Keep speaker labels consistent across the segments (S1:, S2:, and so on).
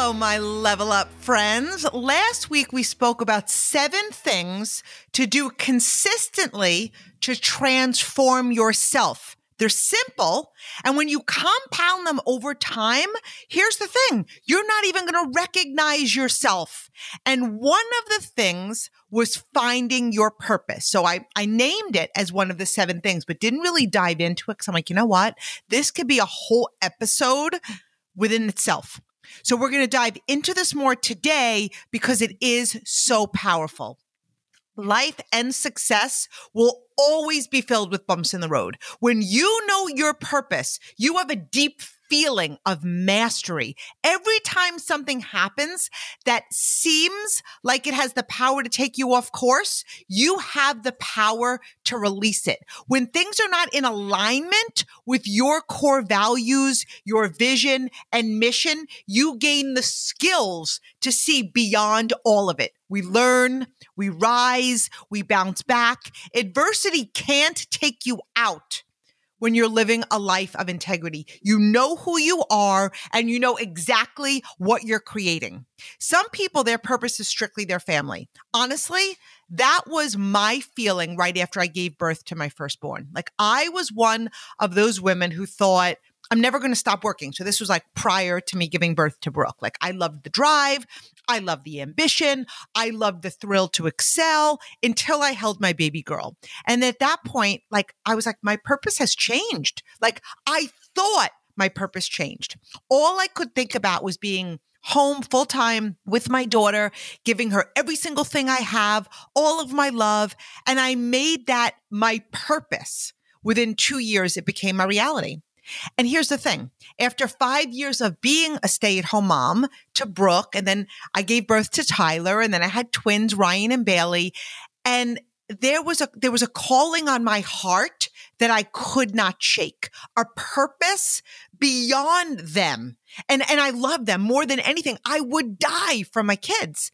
S1: Hello, my level up friends. Last week we spoke about seven things to do consistently to transform yourself. They're simple. And when you compound them over time, here's the thing. You're not even going to recognize yourself. And one of the things was finding your purpose. So I, I named it as one of the seven things, but didn't really dive into it because I'm like, you know what? This could be a whole episode within itself. So we're going to dive into this more today because it is so powerful. Life and success will always be filled with bumps in the road. When you know your purpose, you have a deep feeling of mastery. Every time something happens that seems like it has the power to take you off course, you have the power to release it. When things are not in alignment with your core values, your vision and mission, you gain the skills to see beyond all of it. We learn, we rise, we bounce back. Adversity can't take you out when you're living a life of integrity. You know who you are and you know exactly what you're creating. Some people, their purpose is strictly their family. Honestly, that was my feeling right after I gave birth to my firstborn. Like I was one of those women who thought, I'm never going to stop working. So this was like prior to me giving birth to Brooke. Like I loved the drive. I loved the ambition. I loved the thrill to excel until I held my baby girl. And at that point, like I was like, my purpose has changed. Like I thought my purpose changed. All I could think about was being home full time with my daughter, giving her every single thing I have, all of my love. And I made that my purpose. Within two years, it became my reality. And here's the thing. After five years of being a stay at home mom to Brooke, and then I gave birth to Tyler, and then I had twins, Ryan and Bailey. And there was a, there was a calling on my heart that I could not shake, a purpose beyond them. And, and I love them more than anything. I would die for my kids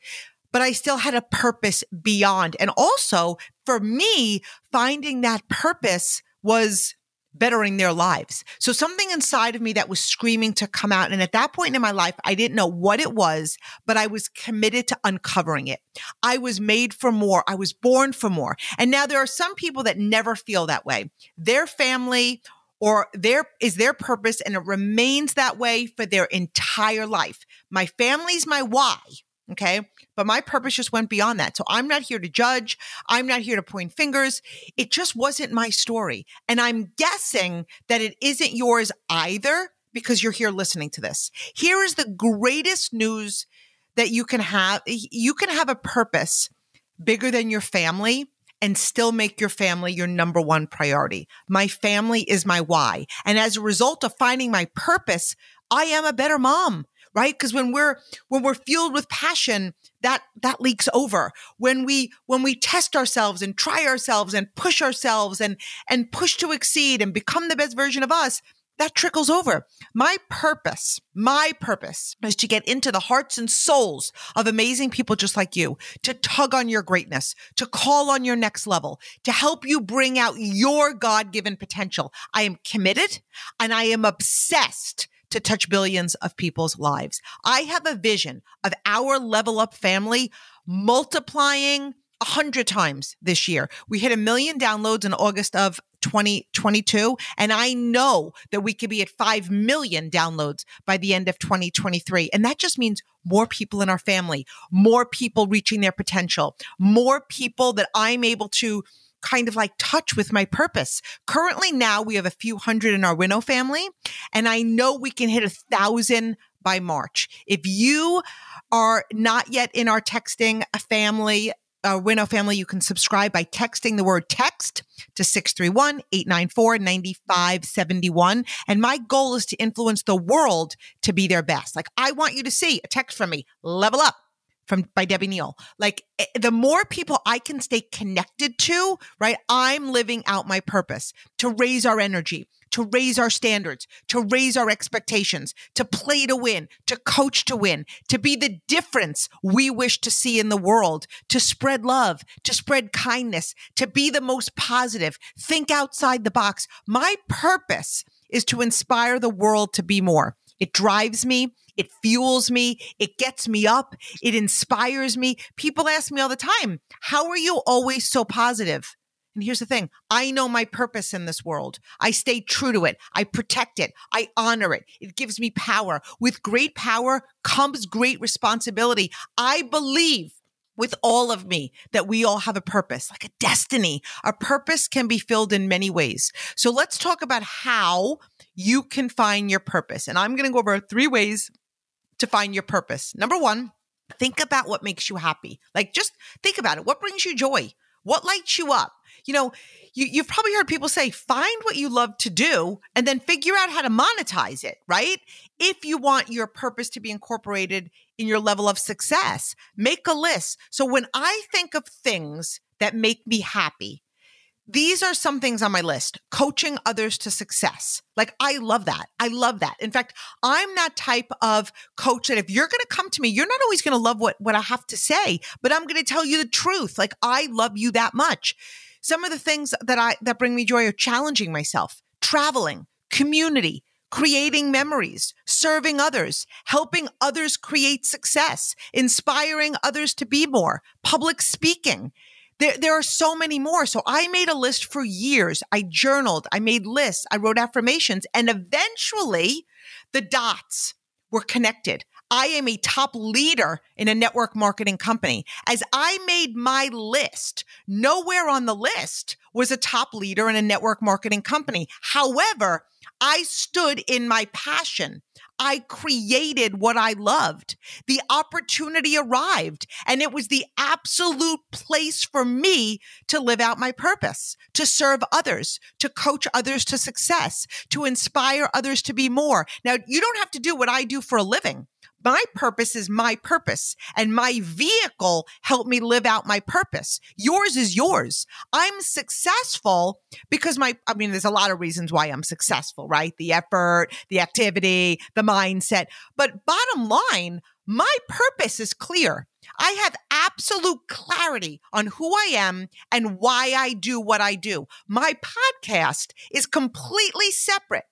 S1: but I still had a purpose beyond. And also for me, finding that purpose was bettering their lives. So something inside of me that was screaming to come out. And at that point in my life, I didn't know what it was, but I was committed to uncovering it. I was made for more. I was born for more. And now there are some people that never feel that way. Their family or their is their purpose and it remains that way for their entire life. My family's my why. Okay. But my purpose just went beyond that. So I'm not here to judge. I'm not here to point fingers. It just wasn't my story. And I'm guessing that it isn't yours either because you're here listening to this. Here is the greatest news that you can have. You can have a purpose bigger than your family and still make your family your number one priority. My family is my why. And as a result of finding my purpose, I am a better mom right because when we're when we're fueled with passion that that leaks over when we when we test ourselves and try ourselves and push ourselves and and push to exceed and become the best version of us that trickles over. My purpose, my purpose is to get into the hearts and souls of amazing people just like you, to tug on your greatness, to call on your next level, to help you bring out your God given potential. I am committed and I am obsessed to touch billions of people's lives. I have a vision of our level up family multiplying a hundred times this year. We hit a million downloads in August of 2022. And I know that we could be at 5 million downloads by the end of 2023. And that just means more people in our family, more people reaching their potential, more people that I'm able to kind of like touch with my purpose. Currently now we have a few hundred in our Winnow family and I know we can hit a thousand by March. If you are not yet in our texting family, uh, Winnow family, you can subscribe by texting the word text to 631-894-9571. And my goal is to influence the world to be their best. Like I want you to see a text from me, level up from by Debbie Neal. Like eh, the more people I can stay connected to, right? I'm living out my purpose to raise our energy, to raise our standards, to raise our expectations, to play to win, to coach to win, to be the difference we wish to see in the world, to spread love, to spread kindness, to be the most positive, think outside the box. My purpose is to inspire the world to be more. It drives me. It fuels me. It gets me up. It inspires me. People ask me all the time, how are you always so positive? And here's the thing I know my purpose in this world. I stay true to it. I protect it. I honor it. It gives me power. With great power comes great responsibility. I believe with all of me that we all have a purpose, like a destiny. Our purpose can be filled in many ways. So let's talk about how you can find your purpose. And I'm going to go over three ways to find your purpose. Number one, think about what makes you happy. Like just think about it. What brings you joy? What lights you up? You know, you, you've probably heard people say, find what you love to do and then figure out how to monetize it, right? If you want your purpose to be incorporated in your level of success, make a list. So when I think of things that make me happy, these are some things on my list coaching others to success. Like, I love that. I love that. In fact, I'm that type of coach that if you're going to come to me, you're not always going to love what, what I have to say, but I'm going to tell you the truth. Like, I love you that much. Some of the things that I, that bring me joy are challenging myself, traveling, community, creating memories, serving others, helping others create success, inspiring others to be more, public speaking. There, there are so many more. So I made a list for years. I journaled, I made lists, I wrote affirmations, and eventually the dots were connected. I am a top leader in a network marketing company. As I made my list, nowhere on the list was a top leader in a network marketing company. However, I stood in my passion. I created what I loved. The opportunity arrived and it was the absolute place for me to live out my purpose, to serve others, to coach others to success, to inspire others to be more. Now, you don't have to do what I do for a living my purpose is my purpose and my vehicle helped me live out my purpose. Yours is yours. I'm successful because my, I mean, there's a lot of reasons why I'm successful, right? The effort, the activity, the mindset. But bottom line, my purpose is clear. I have absolute clarity on who I am and why I do what I do. My podcast is completely separate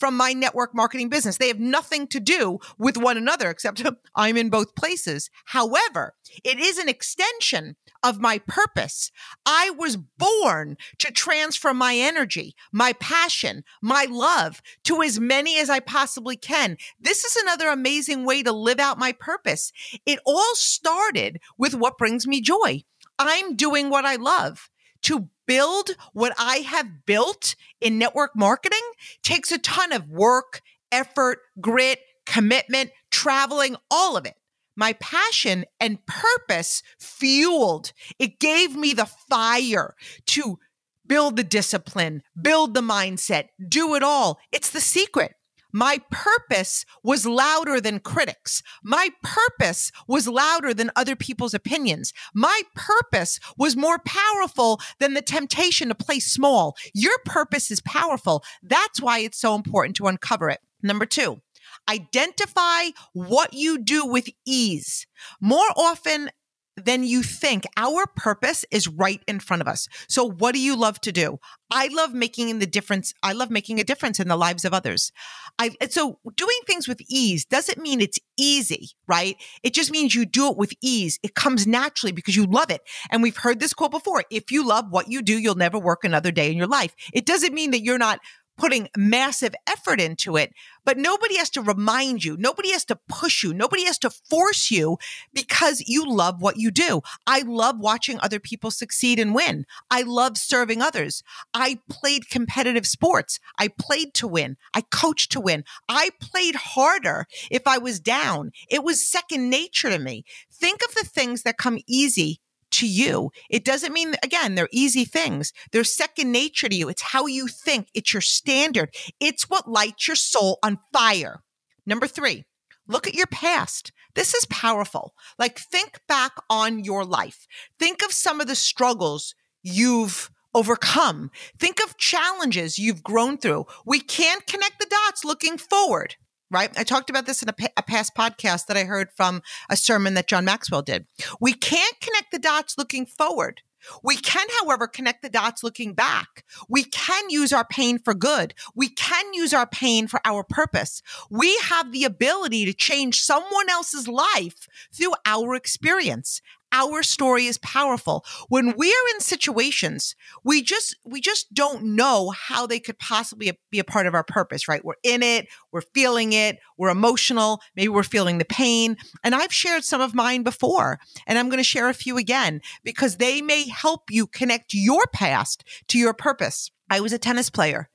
S1: from my network marketing business. They have nothing to do with one another except I'm in both places. However, it is an extension of my purpose. I was born to transfer my energy, my passion, my love to as many as I possibly can. This is another amazing way to live out my purpose. It all started with what brings me joy. I'm doing what I love to build what I have built in network marketing takes a ton of work, effort, grit, commitment, traveling, all of it. My passion and purpose fueled. It gave me the fire to build the discipline, build the mindset, do it all. It's the secret. My purpose was louder than critics. My purpose was louder than other people's opinions. My purpose was more powerful than the temptation to play small. Your purpose is powerful. That's why it's so important to uncover it. Number two, identify what you do with ease. More often than you think. Our purpose is right in front of us. So what do you love to do? I love making the difference. I love making a difference in the lives of others. I so doing things with ease doesn't mean it's easy, right? It just means you do it with ease. It comes naturally because you love it. And we've heard this quote before. If you love what you do, you'll never work another day in your life. It doesn't mean that you're not putting massive effort into it, but nobody has to remind you. Nobody has to push you. Nobody has to force you because you love what you do. I love watching other people succeed and win. I love serving others. I played competitive sports. I played to win. I coached to win. I played harder if I was down. It was second nature to me. Think of the things that come easy to you. It doesn't mean, again, they're easy things. They're second nature to you. It's how you think. It's your standard. It's what lights your soul on fire. Number three, Look at your past. This is powerful. Like, think back on your life. Think of some of the struggles you've overcome. Think of challenges you've grown through. We can't connect the dots looking forward, right? I talked about this in a, past podcast that I heard from a sermon that John Maxwell did. We can't connect the dots looking forward. We can, however, connect the dots looking back. We can use our pain for good. We can use our pain for our purpose. We have the ability to change someone else's life through our experience our story is powerful. When we're in situations, we just we just don't know how they could possibly be a part of our purpose, right? We're in it, we're feeling it, we're emotional, maybe we're feeling the pain. And I've shared some of mine before, and I'm going to share a few again because they may help you connect your past to your purpose. I was a tennis player.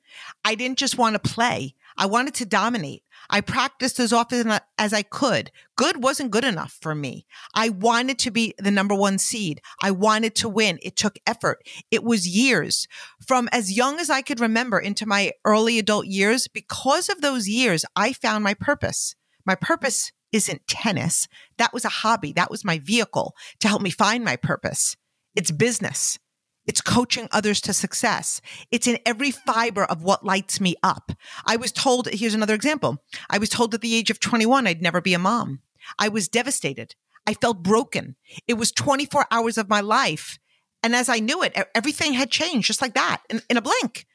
S1: I didn't just want to play. I wanted to dominate. I practiced as often as I could. Good wasn't good enough for me. I wanted to be the number one seed. I wanted to win. It took effort. It was years from as young as I could remember into my early adult years. Because of those years, I found my purpose. My purpose isn't tennis. That was a hobby. That was my vehicle to help me find my purpose. It's business. It's coaching others to success. It's in every fiber of what lights me up. I was told, here's another example. I was told at the age of 21, I'd never be a mom. I was devastated. I felt broken. It was 24 hours of my life. And as I knew it, everything had changed just like that in, in a blink.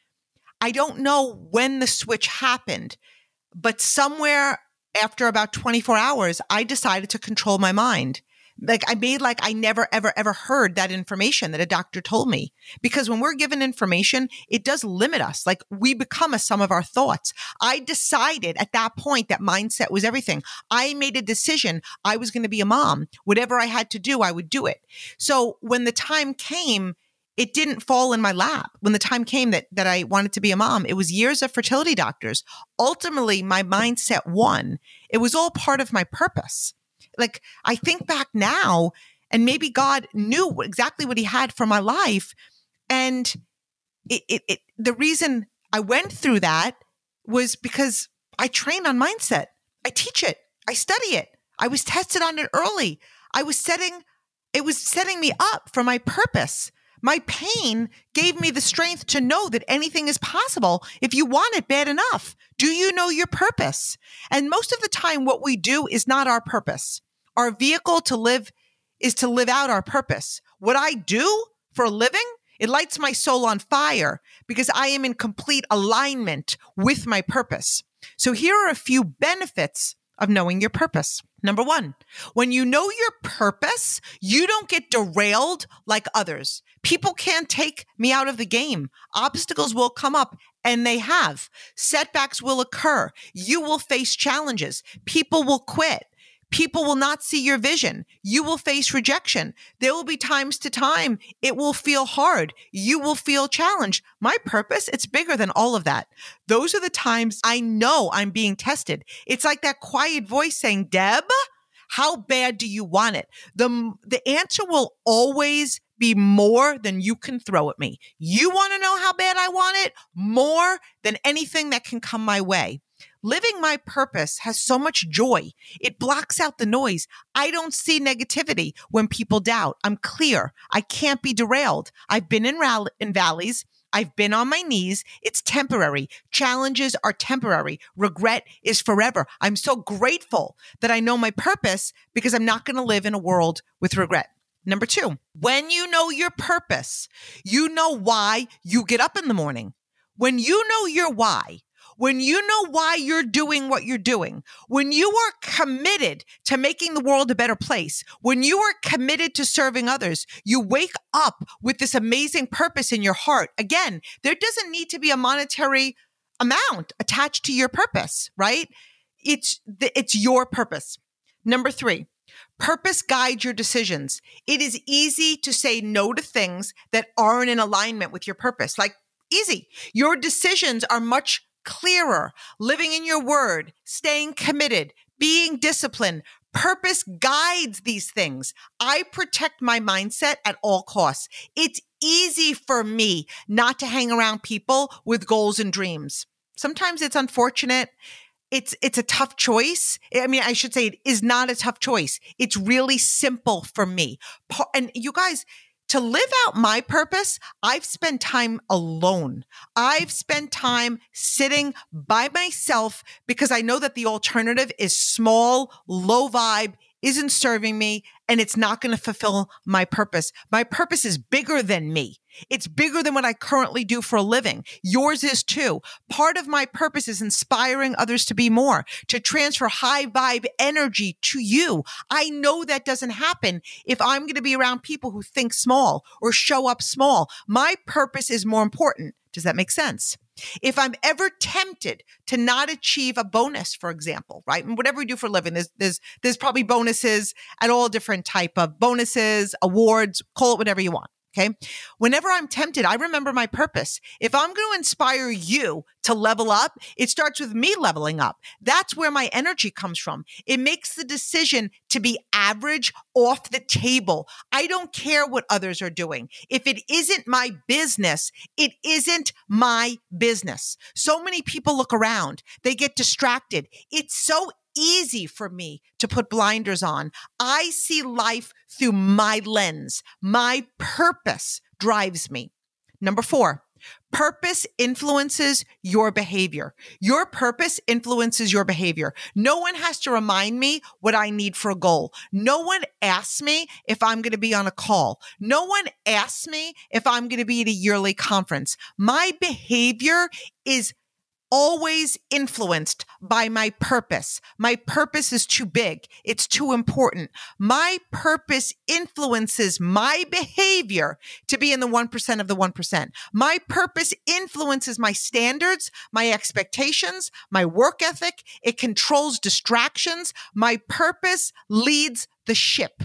S1: I don't know when the switch happened, but somewhere after about 24 hours, I decided to control my mind like I made like I never ever ever heard that information that a doctor told me. Because when we're given information it does limit us. Like we become a sum of our thoughts. I decided at that point that mindset was everything. I made a decision. I was going to be a mom. Whatever I had to do I would do it. So when the time came it didn't fall in my lap. When the time came that that I wanted to be a mom it was years of fertility doctors. Ultimately my mindset won. It was all part of my purpose like I think back now, and maybe God knew exactly what He had for my life, and it, it, it the reason I went through that was because I train on mindset. I teach it. I study it. I was tested on it early. I was setting, it was setting me up for my purpose. My pain gave me the strength to know that anything is possible if you want it bad enough. Do you know your purpose? And most of the time, what we do is not our purpose. Our vehicle to live is to live out our purpose. What I do for a living, it lights my soul on fire because I am in complete alignment with my purpose. So here are a few benefits of knowing your purpose. Number one, when you know your purpose, you don't get derailed like others. People can't take me out of the game. Obstacles will come up and they have. Setbacks will occur. You will face challenges. People will quit. People will not see your vision. You will face rejection. There will be times to time it will feel hard. You will feel challenged. My purpose, it's bigger than all of that. Those are the times I know I'm being tested. It's like that quiet voice saying, Deb, how bad do you want it? The, the answer will always be more than you can throw at me. You want to know how bad I want it? More than anything that can come my way. Living my purpose has so much joy. It blocks out the noise. I don't see negativity when people doubt. I'm clear. I can't be derailed. I've been in, rall- in valleys. I've been on my knees. It's temporary. Challenges are temporary. Regret is forever. I'm so grateful that I know my purpose because I'm not going to live in a world with regret. Number two, when you know your purpose, you know why you get up in the morning. When you know your why, when you know why you're doing what you're doing, when you are committed to making the world a better place, when you are committed to serving others, you wake up with this amazing purpose in your heart. Again, there doesn't need to be a monetary amount attached to your purpose, right? It's the, it's your purpose. Number 3, Purpose guides your decisions. It is easy to say no to things that aren't in alignment with your purpose. Like easy. Your decisions are much clearer, living in your word, staying committed, being disciplined. Purpose guides these things. I protect my mindset at all costs. It's easy for me not to hang around people with goals and dreams. Sometimes it's unfortunate it's it's a tough choice. I mean, I should say it is not a tough choice. It's really simple for me. And you guys, to live out my purpose, I've spent time alone. I've spent time sitting by myself because I know that the alternative is small, low vibe, isn't serving me, and it's not going to fulfill my purpose. My purpose is bigger than me. It's bigger than what I currently do for a living. Yours is too. Part of my purpose is inspiring others to be more, to transfer high vibe energy to you. I know that doesn't happen if I'm going to be around people who think small or show up small. My purpose is more important. Does that make sense? If I'm ever tempted to not achieve a bonus, for example, right? And whatever we do for a living, there's there's there's probably bonuses at all different type of bonuses, awards, call it whatever you want. Okay. Whenever I'm tempted, I remember my purpose. If I'm going to inspire you to level up, it starts with me leveling up. That's where my energy comes from. It makes the decision to be average off the table. I don't care what others are doing. If it isn't my business, it isn't my business. So many people look around, they get distracted. It's so easy for me to put blinders on. I see life through my lens. My purpose drives me. Number four, Purpose influences your behavior. Your purpose influences your behavior. No one has to remind me what I need for a goal. No one asks me if I'm going to be on a call. No one asks me if I'm going to be at a yearly conference. My behavior is always influenced by my purpose. My purpose is too big. It's too important. My purpose influences my behavior to be in the 1% of the 1%. My purpose influences my standards, my expectations, my work ethic. It controls distractions. My purpose leads the ship.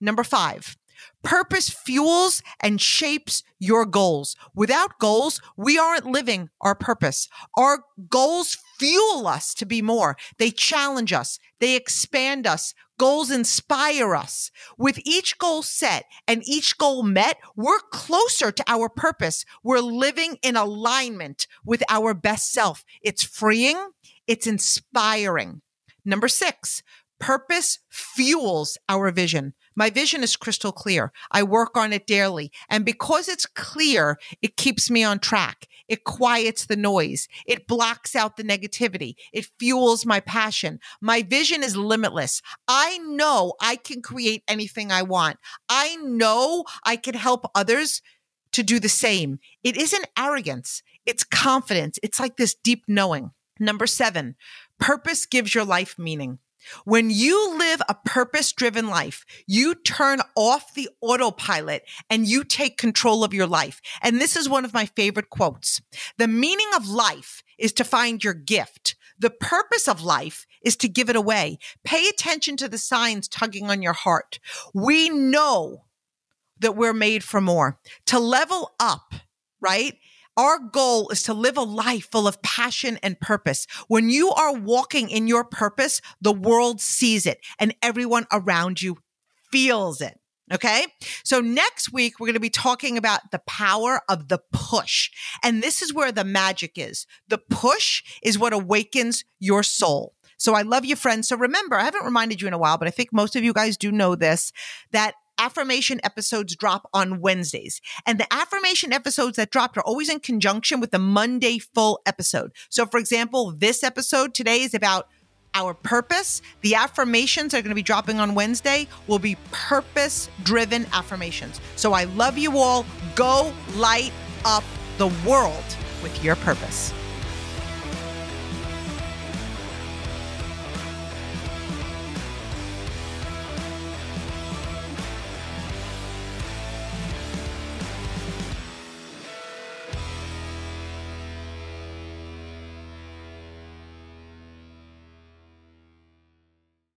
S1: Number five, Purpose fuels and shapes your goals. Without goals, we aren't living our purpose. Our goals fuel us to be more. They challenge us. They expand us. Goals inspire us. With each goal set and each goal met, we're closer to our purpose. We're living in alignment with our best self. It's freeing. It's inspiring. Number six, purpose fuels our vision. My vision is crystal clear. I work on it daily. And because it's clear, it keeps me on track. It quiets the noise. It blocks out the negativity. It fuels my passion. My vision is limitless. I know I can create anything I want. I know I can help others to do the same. It isn't arrogance. It's confidence. It's like this deep knowing. Number seven, purpose gives your life meaning. When you live a purpose driven life, you turn off the autopilot and you take control of your life. And this is one of my favorite quotes. The meaning of life is to find your gift. The purpose of life is to give it away. Pay attention to the signs tugging on your heart. We know that we're made for more. To level up, right? Our goal is to live a life full of passion and purpose. When you are walking in your purpose, the world sees it and everyone around you feels it. Okay. So next week, we're going to be talking about the power of the push. And this is where the magic is. The push is what awakens your soul. So I love you, friends. So remember, I haven't reminded you in a while, but I think most of you guys do know this, that affirmation episodes drop on Wednesdays. And the affirmation episodes that dropped are always in conjunction with the Monday full episode. So, for example, this episode today is about our purpose. The affirmations are going to be dropping on Wednesday will be purpose driven affirmations. So I love you all. Go light up the world with your purpose.